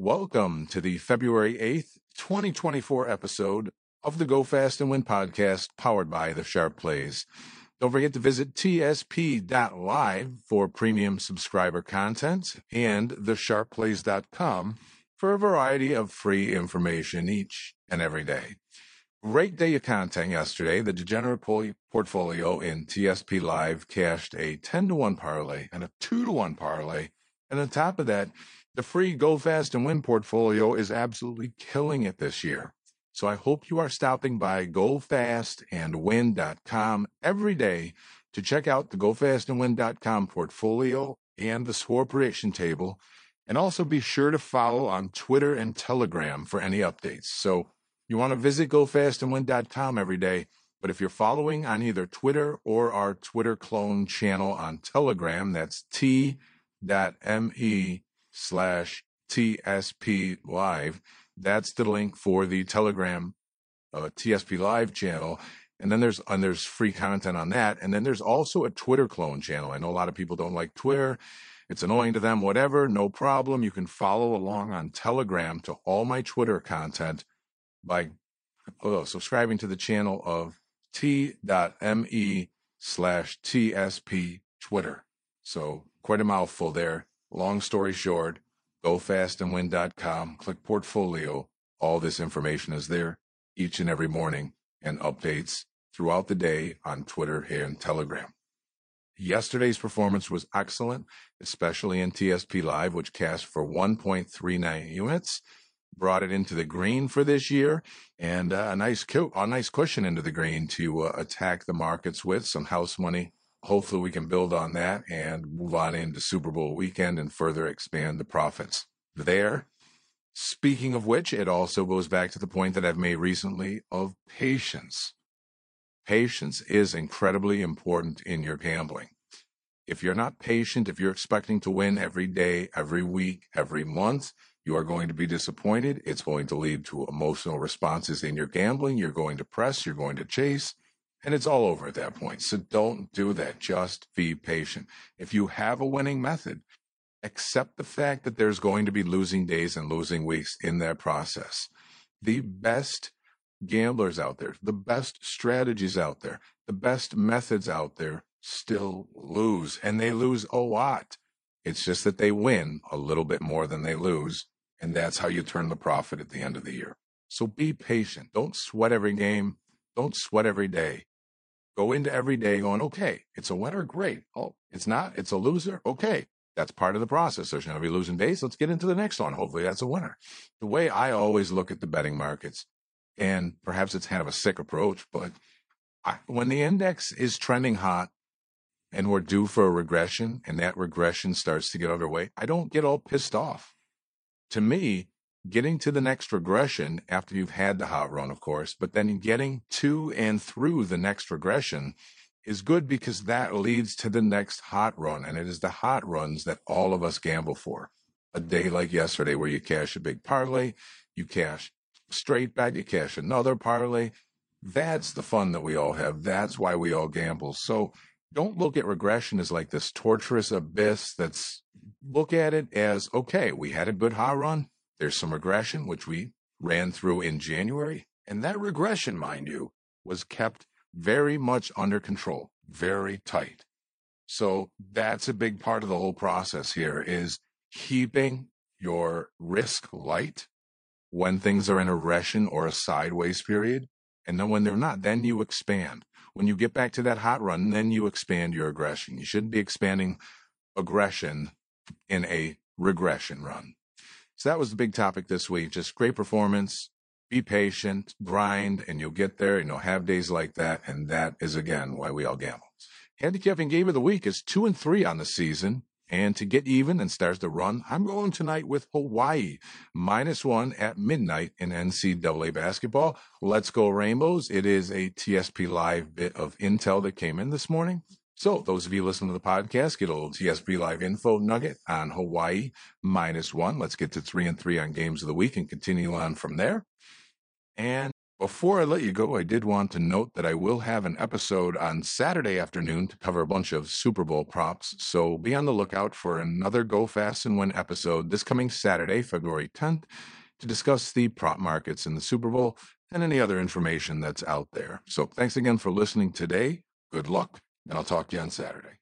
Welcome to the February 8th, 2024 episode of the Go Fast and Win podcast powered by the Sharp Plays. Don't forget to visit tsp.live for premium subscriber content and thesharpplays.com for a variety of free information each and every day. Great day of content yesterday. The degenerate portfolio in TSP Live cashed a 10 to 1 parlay and a 2 to 1 parlay. And on top of that, the free Go Fast and Win portfolio is absolutely killing it this year. So I hope you are stopping by gofastandwin.com every day to check out the gofastandwin.com portfolio and the score prediction table. And also be sure to follow on Twitter and Telegram for any updates. So you want to visit gofastandwin.com every day. But if you're following on either Twitter or our Twitter clone channel on Telegram, that's t.me slash TSP Live. That's the link for the Telegram uh, TSP Live channel. And then there's and there's free content on that. And then there's also a Twitter clone channel. I know a lot of people don't like Twitter. It's annoying to them, whatever, no problem. You can follow along on Telegram to all my Twitter content by oh, subscribing to the channel of t.me slash TSP Twitter. So quite a mouthful there. Long story short, gofastandwin.com, click portfolio. All this information is there each and every morning and updates throughout the day on Twitter and Telegram. Yesterday's performance was excellent, especially in TSP Live, which cast for 1.39 units brought it into the green for this year and a nice a nice cushion into the green to uh, attack the markets with some house money. Hopefully, we can build on that and move on into Super Bowl weekend and further expand the profits there. Speaking of which, it also goes back to the point that I've made recently of patience. Patience is incredibly important in your gambling. If you're not patient, if you're expecting to win every day, every week, every month, you are going to be disappointed. It's going to lead to emotional responses in your gambling. You're going to press, you're going to chase, and it's all over at that point. So don't do that. Just be patient. If you have a winning method, accept the fact that there's going to be losing days and losing weeks in that process. The best gamblers out there, the best strategies out there, the best methods out there still lose, and they lose a lot. It's just that they win a little bit more than they lose. And that's how you turn the profit at the end of the year. So be patient. Don't sweat every game. Don't sweat every day. Go into every day going, okay, it's a winner. Great. Oh, it's not. It's a loser. Okay. That's part of the process. There's going to be losing days. Let's get into the next one. Hopefully that's a winner. The way I always look at the betting markets, and perhaps it's kind of a sick approach, but I, when the index is trending hot and we're due for a regression and that regression starts to get underway, I don't get all pissed off to me, getting to the next regression after you've had the hot run, of course, but then getting to and through the next regression is good because that leads to the next hot run. And it is the hot runs that all of us gamble for. A day like yesterday where you cash a big parlay, you cash straight bet, you cash another parlay. That's the fun that we all have. That's why we all gamble. So don't look at regression as like this torturous abyss that's look at it as okay, we had a good high run. There's some regression, which we ran through in January. And that regression, mind you, was kept very much under control, very tight. So that's a big part of the whole process here is keeping your risk light when things are in a regression or a sideways period. And then when they're not, then you expand. When you get back to that hot run, then you expand your aggression. You shouldn't be expanding aggression in a regression run. So that was the big topic this week. Just great performance. Be patient, grind, and you'll get there. and You know, have days like that. And that is again why we all gamble. Handicapping game of the week is two and three on the season. And to get even and start the run, I'm going tonight with Hawaii minus one at midnight in NCAA basketball. Let's go Rainbows. It is a TSP live bit of intel that came in this morning. So those of you listening to the podcast, get a little TSP live info nugget on Hawaii minus one. Let's get to three and three on games of the week and continue on from there. And Before I let you go, I did want to note that I will have an episode on Saturday afternoon to cover a bunch of Super Bowl props. So be on the lookout for another Go Fast and Win episode this coming Saturday, February 10th, to discuss the prop markets in the Super Bowl and any other information that's out there. So thanks again for listening today. Good luck, and I'll talk to you on Saturday.